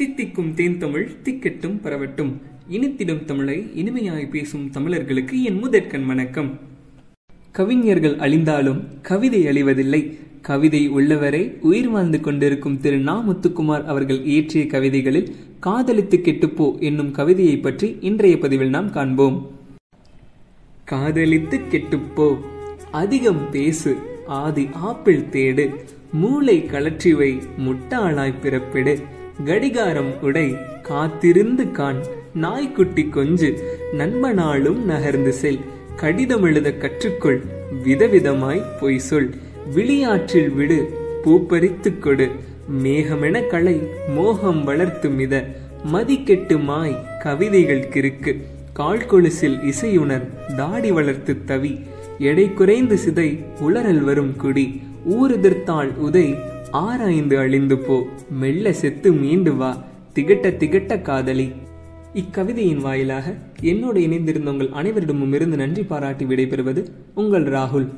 தித்திக்கும் தேன் தமிழ் திக்கெட்டும் பரவட்டும். இனித்திடும் தமிழை இனிமையாய் பேசும் தமிழர்களுக்கு என் முதற்கண் வணக்கம். கவிஞர்கள் அழிந்தாலும் கவிதை அழிவதில்லை. கவிதை உள்ளவரை உயிர் வாழ்ந்து கொண்டிருக்கும் திரு நா முத்துக்குமார் அவர்கள் இயற்றிய கவிதைகளில் காதலித்து கெட்டுப்போ என்னும் கவிதையை பற்றி இன்றைய பதிவில் நாம் காண்போம். காதலித்து கெட்டுப்போ அதிகம் பேசு ஆதி ஆப்பிள் தேடு மூளை கலற்றிவை முட்டாளாய் பிறப்பிடு. கடிகாரம் உடை காத்திருந்து கான் நாய்க்குட்டி கொஞ்சு நண்பனாலும் நகர்ந்து செல். கடிதம் எழுத கற்றுக்கொள் விதவிதமாய் பொய் சொல். விளையாற்றில் விடு பூப்பறித்து கொடு. மேகமென களை மோகம் வளர்த்து மித. மதிக்கெட்டு மாய் கவிதைகள் கிறுக்கு. கால் கொலுசில் இசையுணர் தாடி வளர்த்து தவி. எடை குறைந்து சிதை உளறல் வரும் குடி. ஊறுதிர்த்தாள் உதை ஆராய்ந்து அழிந்து போ. மெல்ல செத்து மீண்டு வா. திகட்ட திகட்ட காதலி. இக்கவிதையின் வாயிலாக என்னோடு இணைந்திருந்த உங்கள் அனைவரிடமும் இருந்து நன்றி பாராட்டி விடைபெறுவது உங்கள் ராகுல்.